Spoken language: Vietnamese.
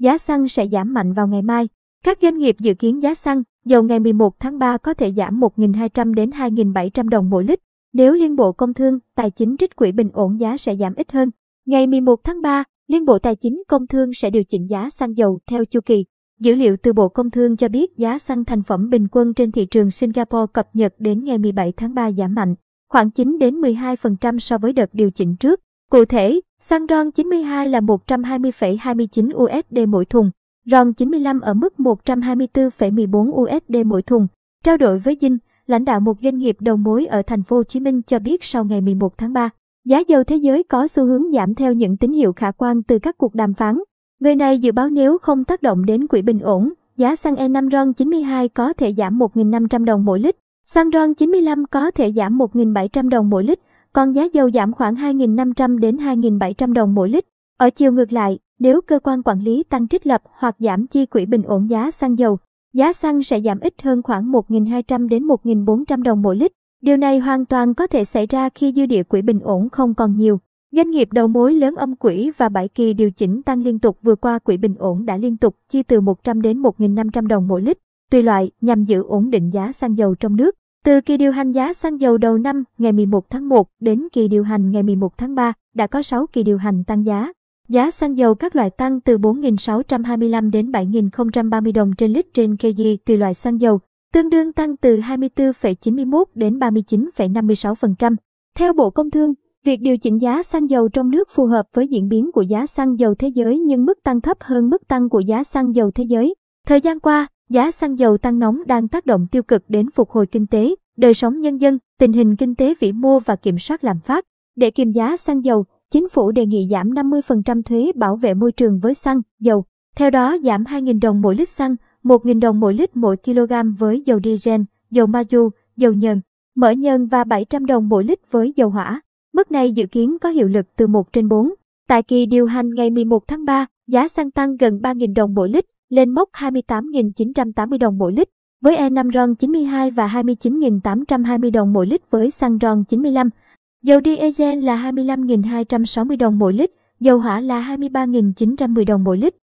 giá xăng sẽ giảm mạnh vào ngày mai. Các doanh nghiệp dự kiến giá xăng, dầu ngày 11 tháng 3 có thể giảm 1.200 đến 2.700 đồng mỗi lít. Nếu Liên Bộ Công Thương, Tài chính trích quỹ bình ổn giá sẽ giảm ít hơn. Ngày 11 tháng 3, Liên Bộ Tài chính Công Thương sẽ điều chỉnh giá xăng dầu theo chu kỳ. Dữ liệu từ Bộ Công Thương cho biết giá xăng thành phẩm bình quân trên thị trường Singapore cập nhật đến ngày 17 tháng 3 giảm mạnh, khoảng 9 đến 12% so với đợt điều chỉnh trước. Cụ thể, xăng RON 92 là 120,29 USD mỗi thùng, RON 95 ở mức 124,14 USD mỗi thùng. Trao đổi với Dinh, lãnh đạo một doanh nghiệp đầu mối ở thành phố Hồ Chí Minh cho biết sau ngày 11 tháng 3, giá dầu thế giới có xu hướng giảm theo những tín hiệu khả quan từ các cuộc đàm phán. Người này dự báo nếu không tác động đến quỹ bình ổn, giá xăng E5 RON 92 có thể giảm 1.500 đồng mỗi lít, xăng RON 95 có thể giảm 1.700 đồng mỗi lít, còn giá dầu giảm khoảng 2.500 đến 2.700 đồng mỗi lít. Ở chiều ngược lại, nếu cơ quan quản lý tăng trích lập hoặc giảm chi quỹ bình ổn giá xăng dầu, giá xăng sẽ giảm ít hơn khoảng 1.200 đến 1.400 đồng mỗi lít. Điều này hoàn toàn có thể xảy ra khi dư địa quỹ bình ổn không còn nhiều. Doanh nghiệp đầu mối lớn âm quỹ và bảy kỳ điều chỉnh tăng liên tục vừa qua quỹ bình ổn đã liên tục chi từ 100 đến 1.500 đồng mỗi lít, tùy loại nhằm giữ ổn định giá xăng dầu trong nước. Từ kỳ điều hành giá xăng dầu đầu năm ngày 11 tháng 1 đến kỳ điều hành ngày 11 tháng 3 đã có 6 kỳ điều hành tăng giá. Giá xăng dầu các loại tăng từ 4.625 đến 7.030 đồng trên lít trên kg tùy loại xăng dầu, tương đương tăng từ 24,91 đến 39,56%. Theo Bộ Công Thương, việc điều chỉnh giá xăng dầu trong nước phù hợp với diễn biến của giá xăng dầu thế giới nhưng mức tăng thấp hơn mức tăng của giá xăng dầu thế giới. Thời gian qua, giá xăng dầu tăng nóng đang tác động tiêu cực đến phục hồi kinh tế, đời sống nhân dân, tình hình kinh tế vĩ mô và kiểm soát lạm phát. Để kiềm giá xăng dầu, chính phủ đề nghị giảm 50% thuế bảo vệ môi trường với xăng, dầu. Theo đó giảm 2.000 đồng mỗi lít xăng, 1.000 đồng mỗi lít mỗi kg với dầu diesel, dầu ma dầu nhờn, mỡ nhờn và 700 đồng mỗi lít với dầu hỏa. Mức này dự kiến có hiệu lực từ 1 trên 4. Tại kỳ điều hành ngày 11 tháng 3, giá xăng tăng gần 3.000 đồng mỗi lít, lên mốc 28.980 đồng mỗi lít, với E5 RON 92 và 29.820 đồng mỗi lít với xăng RON 95. Dầu diesel là 25.260 đồng mỗi lít, dầu hỏa là 23.910 đồng mỗi lít.